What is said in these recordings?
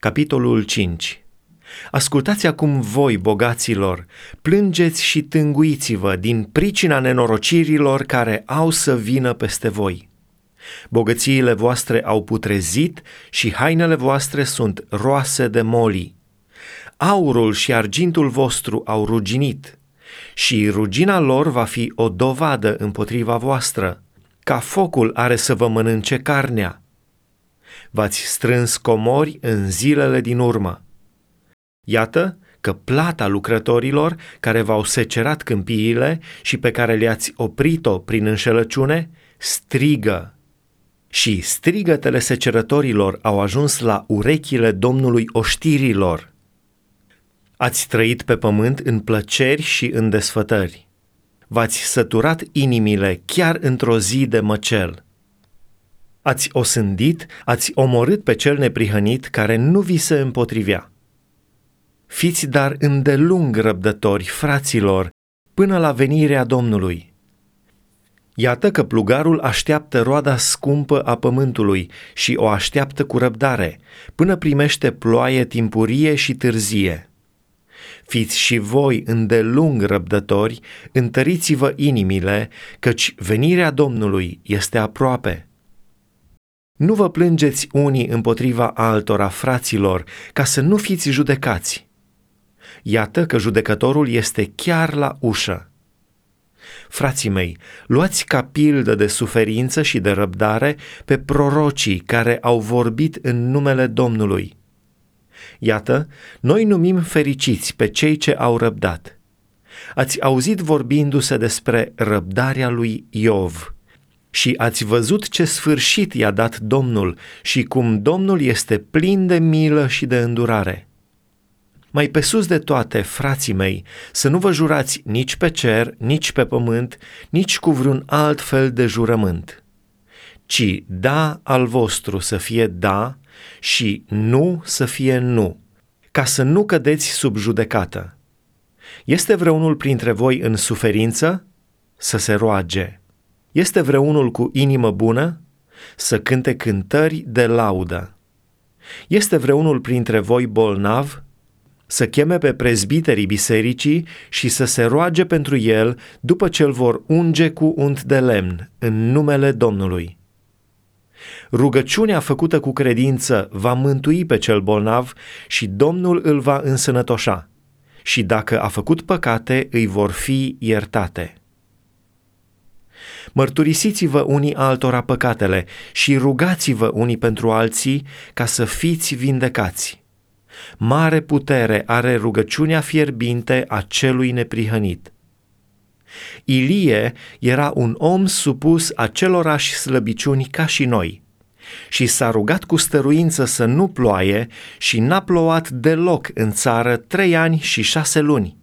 Capitolul 5 Ascultați acum voi, bogaților, plângeți și tânguiți-vă din pricina nenorocirilor care au să vină peste voi. Bogățiile voastre au putrezit și hainele voastre sunt roase de moli. Aurul și argintul vostru au ruginit și rugina lor va fi o dovadă împotriva voastră, ca focul are să vă mănânce carnea. V-ați strâns comori în zilele din urmă. Iată că plata lucrătorilor care v-au secerat câmpiile și pe care le-ați oprit-o prin înșelăciune strigă și strigătele secerătorilor au ajuns la urechile Domnului oștirilor. Ați trăit pe pământ în plăceri și în desfătări. V-ați săturat inimile chiar într-o zi de măcel. Ați osândit, ați omorât pe cel neprihănit care nu vi se împotrivea. Fiți dar îndelung răbdători, fraților, până la venirea Domnului – Iată că plugarul așteaptă roada scumpă a pământului și o așteaptă cu răbdare, până primește ploaie timpurie și târzie. Fiți și voi îndelung răbdători, întăriți-vă inimile, căci venirea Domnului este aproape. Nu vă plângeți unii împotriva altora, fraților, ca să nu fiți judecați. Iată că judecătorul este chiar la ușă. Frații mei, luați ca pildă de suferință și de răbdare pe prorocii care au vorbit în numele Domnului. Iată, noi numim fericiți pe cei ce au răbdat. Ați auzit vorbindu-se despre răbdarea lui Iov și ați văzut ce sfârșit i-a dat Domnul și cum Domnul este plin de milă și de îndurare. Mai pe sus de toate, frații mei, să nu vă jurați nici pe cer, nici pe pământ, nici cu vreun alt fel de jurământ, ci da al vostru să fie da și nu să fie nu, ca să nu cădeți sub judecată. Este vreunul printre voi în suferință? Să se roage. Este vreunul cu inimă bună? Să cânte cântări de laudă. Este vreunul printre voi bolnav? să cheme pe prezbiterii bisericii și să se roage pentru el după ce îl vor unge cu unt de lemn în numele Domnului. Rugăciunea făcută cu credință va mântui pe cel bolnav și Domnul îl va însănătoșa și dacă a făcut păcate, îi vor fi iertate. Mărturisiți-vă unii altora păcatele și rugați-vă unii pentru alții ca să fiți vindecați. Mare putere are rugăciunea fierbinte a celui neprihănit. Ilie era un om supus acelorași slăbiciuni ca și noi și s-a rugat cu stăruință să nu ploaie și n-a plouat deloc în țară trei ani și șase luni.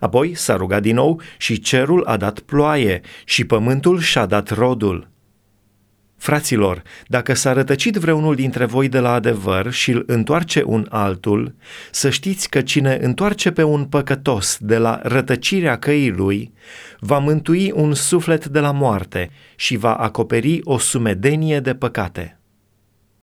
Apoi s-a rugat din nou și cerul a dat ploaie și pământul și-a dat rodul. Fraților, dacă s-a rătăcit vreunul dintre voi de la adevăr și îl întoarce un altul, să știți că cine întoarce pe un păcătos de la rătăcirea căii lui, va mântui un suflet de la moarte și va acoperi o sumedenie de păcate.